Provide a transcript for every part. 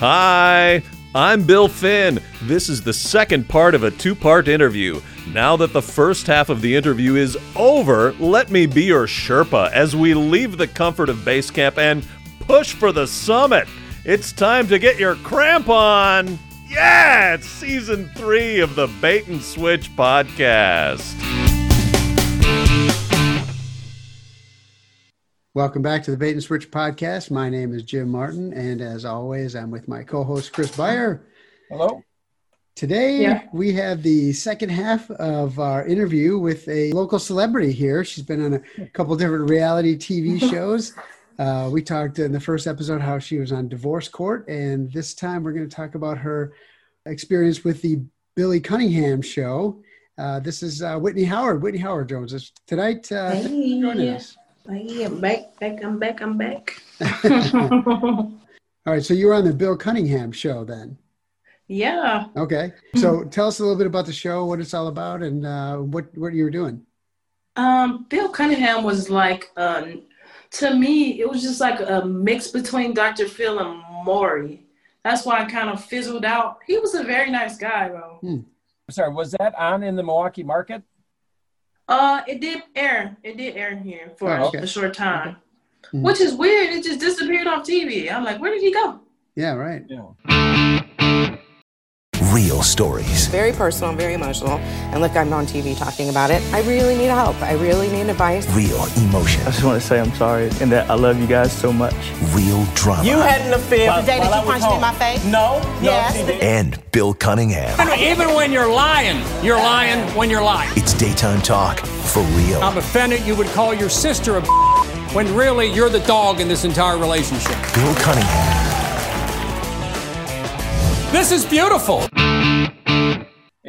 Hi, I'm Bill Finn. This is the second part of a two part interview. Now that the first half of the interview is over, let me be your Sherpa as we leave the comfort of base camp and push for the summit. It's time to get your cramp on. Yeah, it's season three of the Bait and Switch podcast. Welcome back to the Bait and Switch podcast. My name is Jim Martin, and as always, I'm with my co-host Chris Beyer. Hello. Today Yeah. we have the second half of our interview with a local celebrity here. She's been on a couple different reality TV shows. Uh, we talked in the first episode how she was on divorce court, and this time we're going to talk about her experience with the Billy Cunningham show. Uh, this is uh, Whitney Howard. Whitney Howard Jones is tonight. Uh, thanks joining us. Hey, I'm back, back, I'm back, I'm back. All right, so you were on the Bill Cunningham show then. yeah. Okay, so tell us a little bit about the show, what it's all about, and uh, what what you were doing. Um, Bill Cunningham was like, um, to me, it was just like a mix between Dr. Phil and Maury. That's why I kind of fizzled out. He was a very nice guy, though. Sorry, was that on in the Milwaukee market? Uh, it did air. It did air here for Oh, okay. a short time, Mhm. which is weird. It just disappeared off TV. I'm like, where did he go? Yeah, right. Yeah. Real stories. very personal, very emotional. And look, I'm on TV talking about it. I really need help. I really need advice. Real emotion. I just want to say I'm sorry and that I love you guys so much. Real drama. You had an affair. The day that you punched me in my face? No, no, Yes. she and Bill Cunningham. Even when you're lying, you're lying when you're lying. It's daytime talk for real. I'm offended you would call your sister a when really you're the dog in this entire relationship. Bill Cunningham. This is beautiful.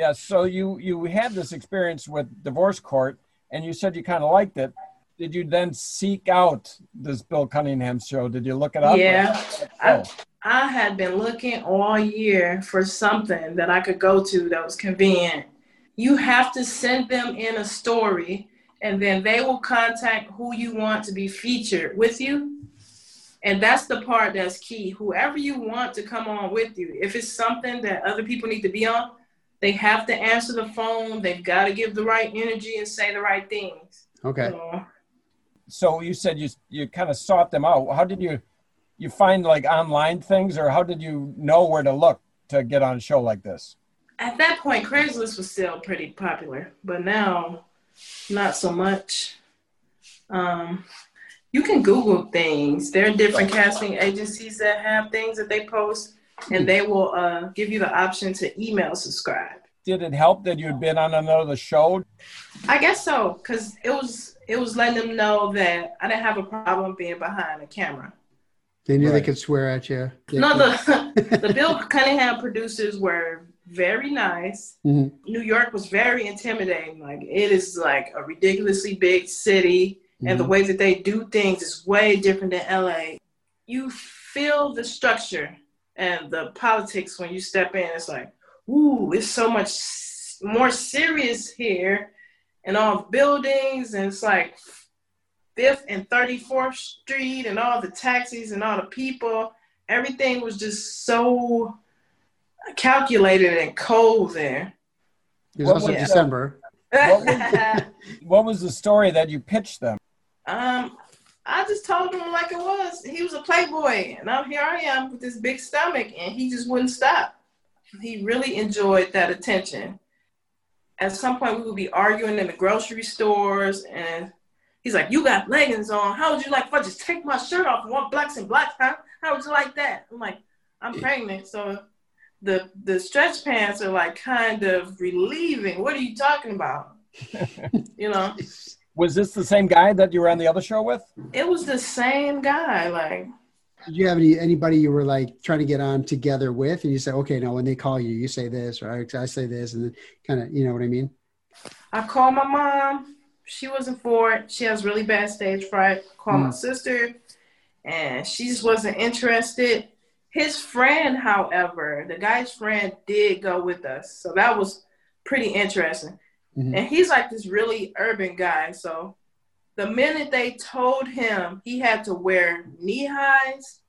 Yeah. So you you had this experience with divorce court, and you said you kind of liked it. Did you then seek out this Bill Cunningham show? Did you look it up? Yeah. Oh, I had been looking all year for something that I could go to that was convenient. You have to send them in a story, and then they will contact who you want to be featured with you. And that's the part that's key. Whoever you want to come on with you, if it's something that other people need to be on, they have to answer the phone. They've got to give the right energy and say the right things. Okay. So, so you said you you kind of sought them out. How did you you find like online things, or how did you know where to look to get on a show like this? at that point, Craigslist was still pretty popular, but now not so much. Um, you can Google things. There are different casting agencies that have things that they post, and they will uh, give you the option to email subscribe. Did it help that you'd been on another show? I guess so, because it was it was letting them know that I didn't have a problem being behind a camera. They knew they could swear at you. No, the the Bill Cunningham producers were very nice. Mhm. New York was very intimidating. Like it is like a ridiculously big city, and the way that they do things is way different than LA. You feel the structure and the politics when you step in. It's like, ooh, it's so much more serious here, and all the buildings, and it's like Fifth and Thirty Fourth Street, and all the taxis and all the people. Everything was just so calculated and cold there. It was What also was, uh, December. What What was the story that you pitched them? um, I just told him like it was. He was a playboy, and I'm here I am with this big stomach, and he just wouldn't stop. He really enjoyed that attention. At some point, we would be arguing in the grocery stores, and he's like, "You got leggings on. How would you like if I just take my shirt off and want blacks and blacks? Huh? How would you like that?" I'm like, "I'm pregnant, so." The, the stretch pants are like kind of relieving. What are you talking about? you know, Was this the same guy that you were on the other show with? it was the same guy. Like, Did you have any anybody you were like trying to get on together with, and you say, okay, now when they call you, you say this, or I, I say this, and then kind of, you know what I mean? I called my mom. She wasn't for it. She has really bad stage fright. Called my mm. sister, and she just wasn't interested. His friend, however, the guy's friend did go with us. So that was pretty interesting. Mhm. And he's like this really urban guy. So the minute they told him he had to wear knee highs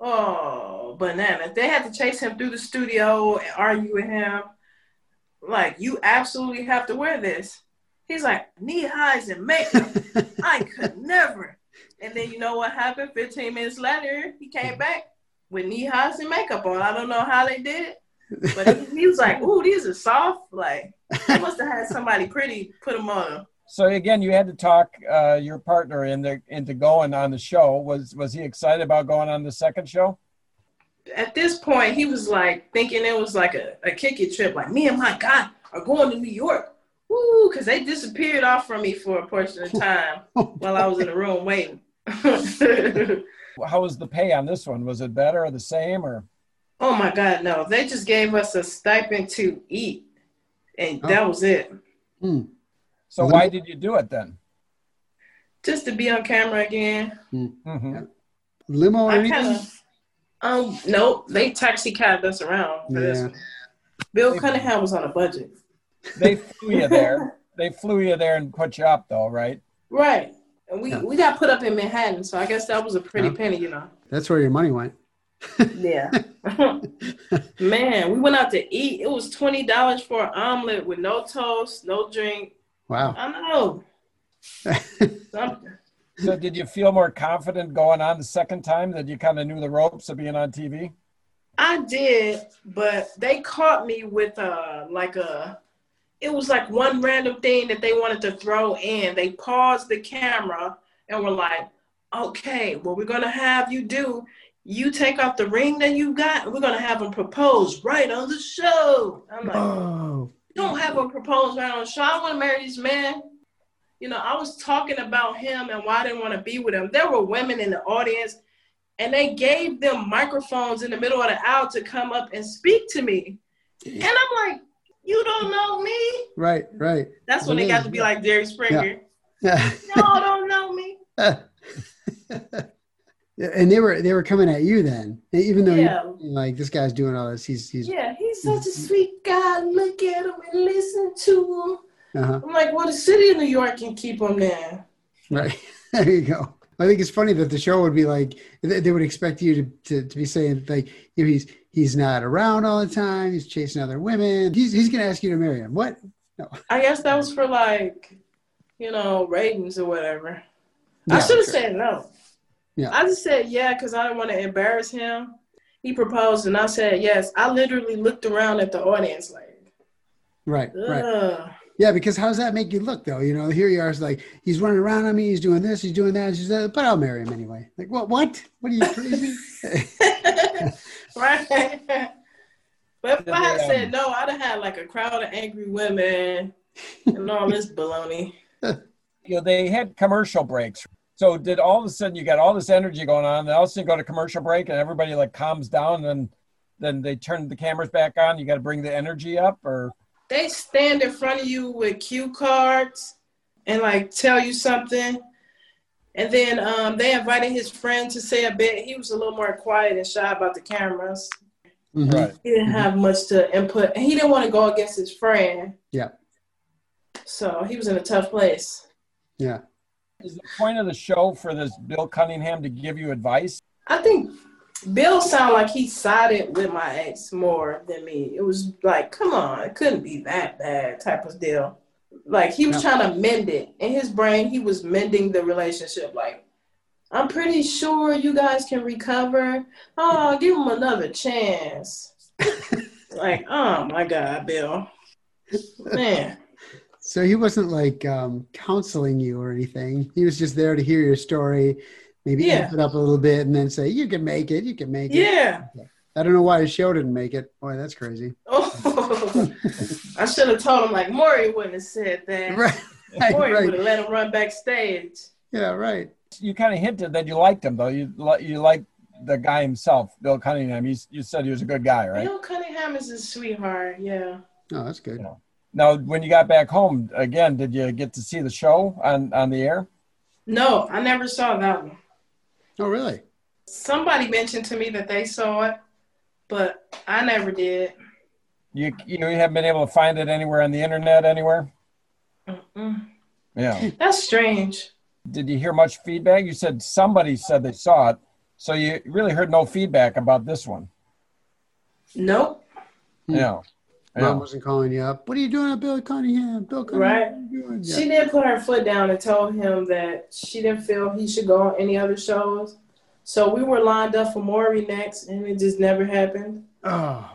Oh, banana. They had to chase him through the studio and argue with him. Like, you absolutely have to wear this. He's like, knee highs and makeup. I could never. And then you know what happened? 15 minutes later, he came back with knee highs and makeup on. I don't know how they did it. But he, he was like, ooh, these are soft. Like, he must have had somebody pretty put them on. So again, you had to talk uh, your partner into into going on the show. Was was he excited about going on the second show? At this point, he was like thinking it was like a, a kick it trip. Like, me and my guy are going to New York. Woo, because they disappeared off from me for a portion of time while I was in the room waiting. How was the pay on this one? Was it better or the same or? Oh my God, no. They just gave us a stipend to eat, and that was it. Hmm. So why did you do it then? Just to be on camera again. Mm-hmm. Limo or I anything? kind of, um, nope. They taxi cabbed us around for Yeah. one. Bill Cunningham was on a budget. They flew you there. They flew you there and put you up though, right? Right. And we, Yeah. we got put up in Manhattan, so I guess that was a pretty Yeah. penny, you know. That's where your money went. Yeah. Man, we went out to eat. It was twenty dollars for an omelet with no toast, no drink. Wow. I know. So did you feel more confident going on the second time that you kind of knew the ropes of being on TV? I did, but they caught me with uh like a it was like one random thing that they wanted to throw in. They paused the camera and were like, okay, what we're gonna have you do, you take off the ring that you got, we're gonna have him propose right on the show. I'm like, Oh. don't have him propose right on the show. I want to marry this man. You know, I was talking about him and why I didn't want to be with him. There were women in the audience, and they gave them microphones in the middle of the aisle to come up and speak to me. And I'm like, you don't know me? Right, right. That's when they got to be like Jerry Springer. Yeah. Y'all don't know me. and they were they were coming at you then, even though Yeah. you like this guy's doing all this. He's he's Yeah, he's such a sweet guy. Look at him and listen to him. uh-huh. I'm like, well, the city of New York can keep him there. right. there you go. I think it's funny that the show would be like they would expect you to, to, to be saying like you know, he's he's not around all the time. He's chasing other women. He's he's gonna ask you to marry him. What? I guess that was for like, you know, ratings or whatever. I should have sure. said no. Yeah. I just said yeah because I didn't want to embarrass him. He proposed and I said yes. I literally looked around at the audience like, Right, right. Yeah, because how does that make you look though? You know, here you are, it's like he's running around on me, he's doing this, he's doing that, he's that, but I'll marry him anyway. Like what? What? What are you crazy? right? but if I had said um, no, I'd have had like a crowd of angry women and all this baloney. You know, they had commercial breaks. So did all of a sudden you got all this energy going on, and all of a sudden you go to commercial break and everybody like calms down, and then they turn the cameras back on. You got to bring the energy up, or They stand in front of you with cue cards and like tell you something. And then um, they invited his friend to say a bit. He was a little more quiet and shy about the cameras. Mhm. right? He didn't have much to input. And he didn't want to go against his friend. Yeah. So he was in a tough place. Yeah. Is the point of the show for this Bill Cunningham to give you advice? I think Bill sounded like he sided with my ex more than me. It was like, come on, it couldn't be that bad type of deal. Like he was Yeah. trying to mend it. In his brain, he was mending the relationship. Like, I'm pretty sure you guys can recover. Oh, give him another chance. like, oh my God, Bill. Man. So he wasn't like um, counseling you or anything. He was just there to hear your story, maybe Yeah. amp it up a little bit, and then say, "You can make it. You can make it." Yeah. I don't know why his show didn't make it. Boy, that's crazy. Oh, I should have told him like Maury wouldn't have said that. Right. Right. Maury would right. have let him run backstage. Yeah. Right. You kind of hinted that you liked him, though. You li- you liked the guy himself, Bill Cunningham. You, you said he was a good guy, right? Bill Cunningham is a sweetheart. Yeah. Oh, that's good. Yeah. Now, when you got back home again, did you get to see the show on on the air? No, I never saw that one. Oh, really? Somebody mentioned to me that they saw it, but I never did. You you know, you haven't been able to find it anywhere on the internet anywhere. Mm-mm. Yeah. That's strange. Did you hear much feedback? You said somebody said they saw it. So you really heard no feedback about this one. Nope. Yeah. Mom Yeah. wasn't calling you up. What are you doing at Bill Cunningham? Bill Cunningham. Right. What are you doing? She did put her foot down and told him that she didn't feel he should go on any other shows. So we were lined up for Maury next, and it just never happened. Oh,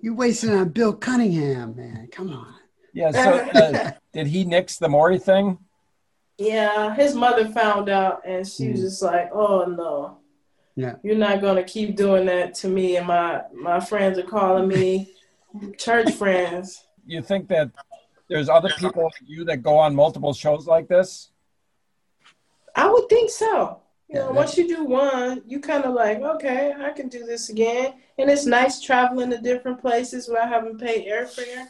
you wasting on Bill Cunningham, man. Come on. Yeah. So uh, did he nix the Maury thing? Yeah, his mother found out, and she was just like, "Oh no, Yeah. you're not gonna keep doing that to me." And my my friends are calling me church friends. You think that there's other people like you that go on multiple shows like this? I would think so. You know, once you do one, you kind of like, okay, I can do this again, and it's nice traveling to different places without having to pay airfare.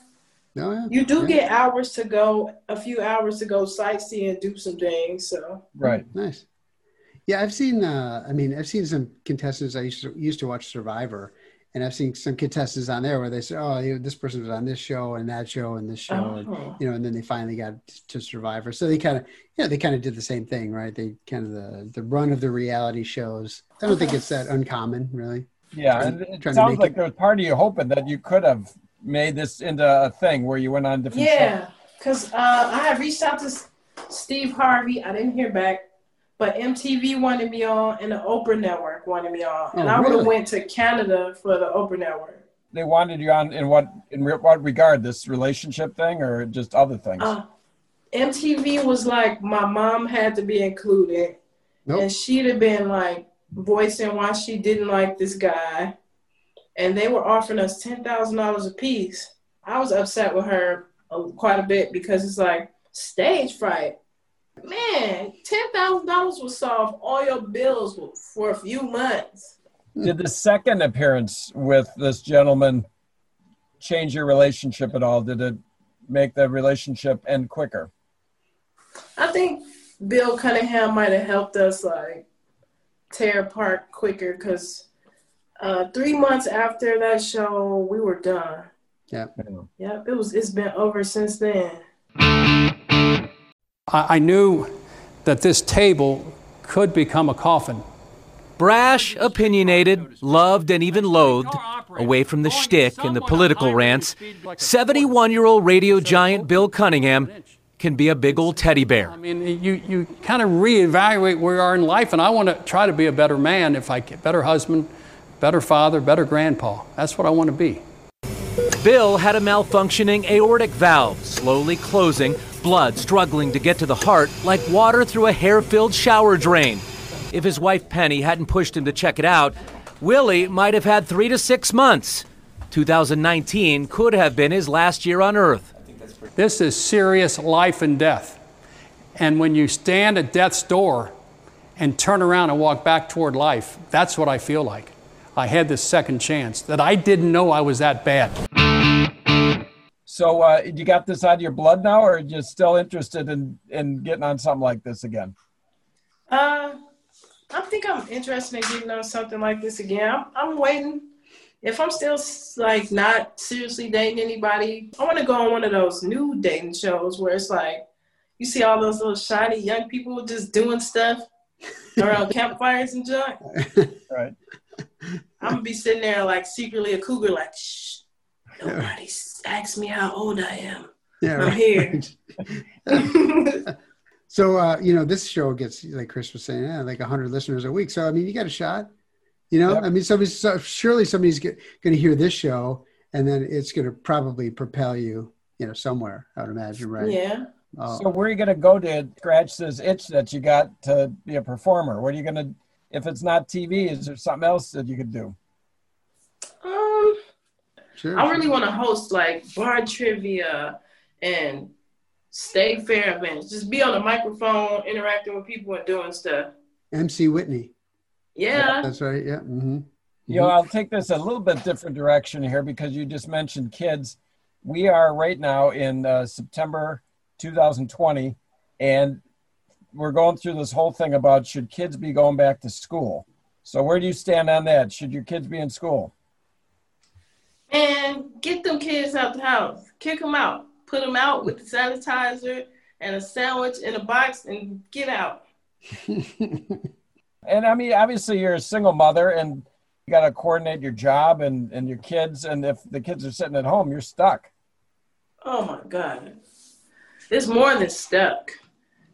No, yeah. You do Yeah. get hours to go, a few hours to go sightsee and do some things. So Right. Nice. Yeah, I've seen. Uh, I mean, I've seen some contestants. I used to used to watch Survivor, and I've seen some contestants on there where they say, "Oh, you know, this person was on this show and that show and this show," and, Uh-huh. you know, and then they finally got to Survivor. So they kind of, yeah, they kind of did the same thing, right? They kind of the the run of the reality shows. I don't think it's that uncommon, really. Yeah. Trying- And it trying to sounds make like it- there was part of you hoping that you could have made this into a thing where you went on different shows. yeah, because uh, I had reached out to Steve Harvey. I didn't hear back, but MTV wanted me on, and the Oprah Network wanted me on, and Oh, I would have really? went to Canada for the Oprah Network. They wanted you on in what in re- what regard? This relationship thing or just other things? Uh, MTV was like my mom had to be included, Nope. and she'd have been like voicing why she didn't like this guy, and they were offering us ten thousand dollars a piece. I was upset with her uh, quite a bit because it's like stage fright. Man, ten thousand dollars will solve all your bills for a few months. Did the second appearance with this gentleman change your relationship at all? Did it make the relationship end quicker? I think Bill Cunningham might have helped us like tear apart quicker because uh, three months after that show, we were done. Yeah. Yep, it was. It's been over since then. I, I knew that this table could become a coffin. Brash, opinionated, loved, and even loathed, away from the shtick and the political rants, 71 year old radio giant Bill Cunningham can be a big old teddy bear. I mean, you, you kind of reevaluate where you are in life, and I want to try to be a better man if I get better husband, better father, better grandpa. That's what I want to be. Bill had a malfunctioning aortic valve, slowly closing, blood struggling to get to the heart like water through a hair filled shower drain. If his wife Penny hadn't pushed him to check it out, Willie might have had three to six months. 2019 could have been his last year on Earth. This is serious life and death. And when you stand at death's door and turn around and walk back toward life, that's what I feel like. I had this second chance that I didn't know I was that bad. So, uh, you got this out of your blood now, or are you still interested in, in getting on something like this again? Uh, I think I'm interested in getting on something like this again. I'm, I'm waiting. If I'm still like not seriously dating anybody, I want to go on one of those new dating shows where it's like you see all those little shiny young people just doing stuff around campfires and junk. Right. I'm gonna be sitting there like secretly a cougar, like shh, nobody asks me how old I am. Yeah, I'm here. So uh, you know, this show gets like Chris was saying, yeah, like hundred listeners a week. So I mean, you got a shot. You know, Yep. I mean, somebody's so, surely somebody's going to hear this show, and then it's going to probably propel you, you know, somewhere. I would imagine, right? Yeah. Oh, So, where are you going to go to scratch this itch that you got to be a performer? What are you going to, if it's not TV, is there something else that you could do? Sure. I really want to host like bar trivia and state fair events. Just be on the microphone, interacting with people and doing stuff. MC Whitney. Yeah. That's right. Yeah. Mm-hmm. You know, I'll take this a little bit different direction here because you just mentioned kids. We are right now in uh, September 2020, and we're going through this whole thing about should kids be going back to school. So, where do you stand on that? Should your kids be in school? And get them kids out the house. Kick them out. Put them out with the sanitizer and a sandwich in a box and get out. And I mean, obviously, you're a single mother, and you got to coordinate your job and and your kids. And if the kids are sitting at home, you're stuck. Oh my God. It's more than stuck.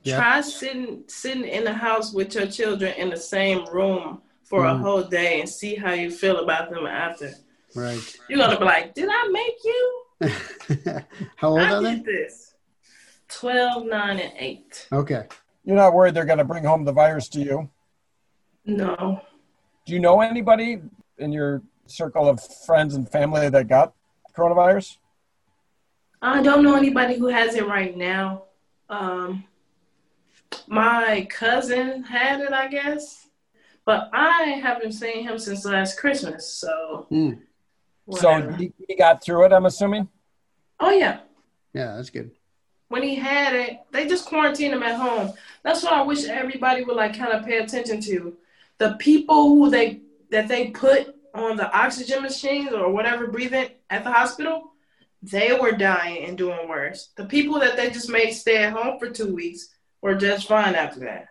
Yeah. Try sitting sitting in the house with your children in the same room for a Mhm. whole day and see how you feel about them after. Right. You're gonna be like, Did I make you? How old I are they? did this. 12, 9, and 8. Okay. You're not worried they're going to bring home the virus to you. No. Do you know anybody in your circle of friends and family that got coronavirus? I don't know anybody who has it right now. Um, my cousin had it, I guess, but I haven't seen him since last Christmas. So, Hmm. So whatever. he, he got through it, I'm assuming. oh yeah, Yeah, that's good. when he had it, they just quarantined him at home. That's what I wish everybody would like kind of pay attention to. The people who they that they put on the oxygen machines or whatever breathing at the hospital, they were dying and doing worse. The people that they just made stay at home for two weeks were just fine after that.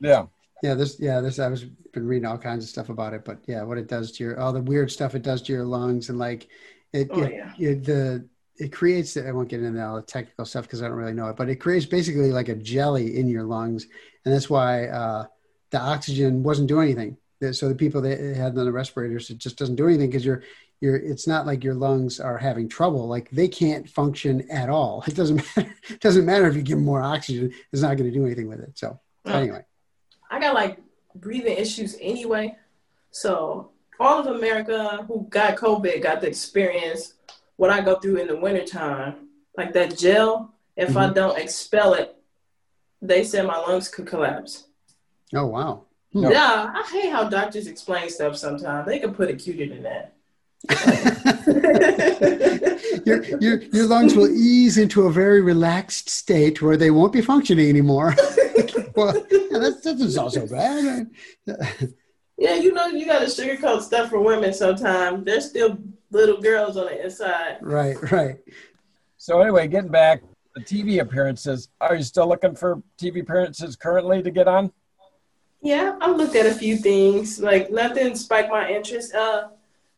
Yeah. Yeah, this yeah, this I was been reading all kinds of stuff about it, but yeah, what it does to your all the weird stuff it does to your lungs and like it, Oh, it, yeah. it the it creates I won't get into all the technical stuff because I don't really know it, but it creates basically like a jelly in your lungs, and that's why uh, the oxygen wasn't doing anything. So the people that had on the respirators, it just doesn't do anything because you're you're it's not like your lungs are having trouble like they can't function at all it doesn't matter it doesn't matter if you give them more oxygen it's not going to do anything with it so anyway I got like breathing issues anyway. So all of America who got COVID got to experience what I go through in the wintertime. Like that gel, if I Mhm. don't expel it, they said my lungs could collapse. oh wow No. Yeah, I hate how doctors explain stuff sometimes. They can put it cuter than that. your, your, your lungs will ease into a very relaxed state where they won't be functioning anymore. well, yeah, that's, that doesn't sound so bad. Yeah, you know, you got to sugarcoat stuff for women sometimes. They're still little girls on the inside. right, right. So anyway, getting back the TV appearances. Are you still looking for TV appearances currently to get on? Yeah, I looked at a few things. Like nothing spiked my interest. Uh,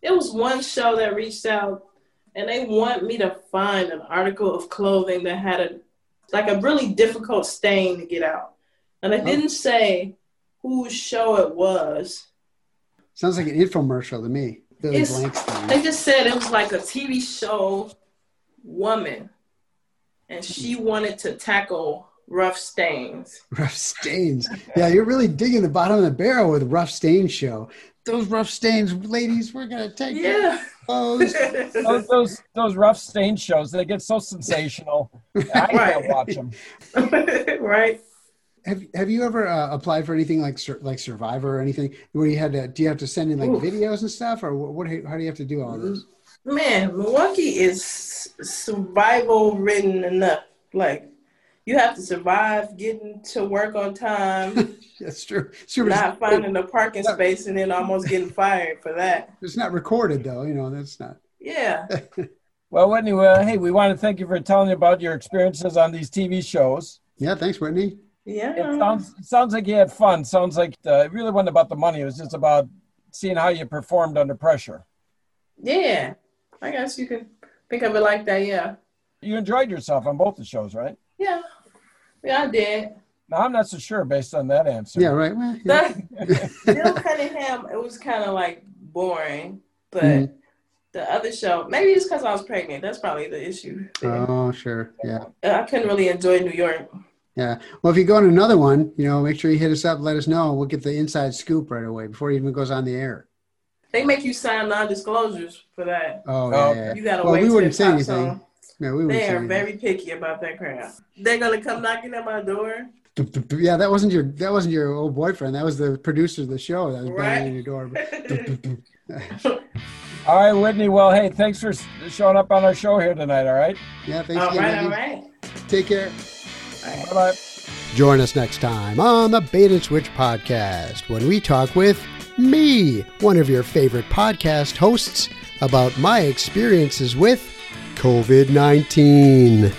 it was one show that reached out, and they want me to find an article of clothing that had a like a really difficult stain to get out, and they didn't say whose show it was. Sounds like an infomercial to me. Billy It's- Blanks thing. They just said it was like a TV show woman, and she wanted to tackle rough stains. Rough stains. Yeah, you're really digging the bottom of the barrel with rough stains show. Those rough stains, ladies, we're gonna take Yeah. those. Those, those those rough stain shows they get so sensational. I can't watch them. right? Have Have you ever uh, applied for anything like Sur- like Survivor or anything where you had to? Do you have to send in like Oof. videos and stuff, or what? what how do you have to do all this? Man, Milwaukee is survival ridden enough. Like, you have to survive getting to work on time, That's true. Sure, not finding a parking space, and then almost getting fired for that. It's not recorded though. You know, that's not. Yeah. Well, Whitney, well, hey, we want to thank you for telling about your experiences on these TV shows. Yeah, thanks, Whitney. Yeah. It sounds it sounds like you had fun. Sounds like uh, it really wasn't about the money. It was just about seeing how you performed under pressure. Yeah. I guess you could think of it like that. Yeah. You enjoyed yourself on both the shows, right? Yeah. Yeah, I did. Now I'm not so sure based on that answer. Yeah, right. Well, yeah. Bill Cunningham, it was kind of like boring, but Mhm. the other show, maybe it's because I was pregnant. That's probably the issue. Oh, sure. Yeah. I couldn't really enjoy New York. Yeah. Well, if you go on another one, you know, make sure you hit us up. Let us know. We'll get the inside scoop right away before it even goes on the air. They make you sign non-disclosures for that. Oh, Oh, yeah, okay. yeah. You gotta well, wait we till wouldn't it say anything. on. Yeah, we wouldn't They say are anything. very picky about that crap. They're gonna come knocking at my door. Yeah, that wasn't your that wasn't your old boyfriend. That was the producer of the show that was banging Right. your door. All right, Whitney. Well, hey, thanks for showing up on our show here tonight. All right. yeah, thanks. all again, right, all Whitney. right. Take care. Bye bye. Join us next time on the Bait and Switch podcast when we talk with me, one of your favorite podcast hosts, about my experiences with COVID 19.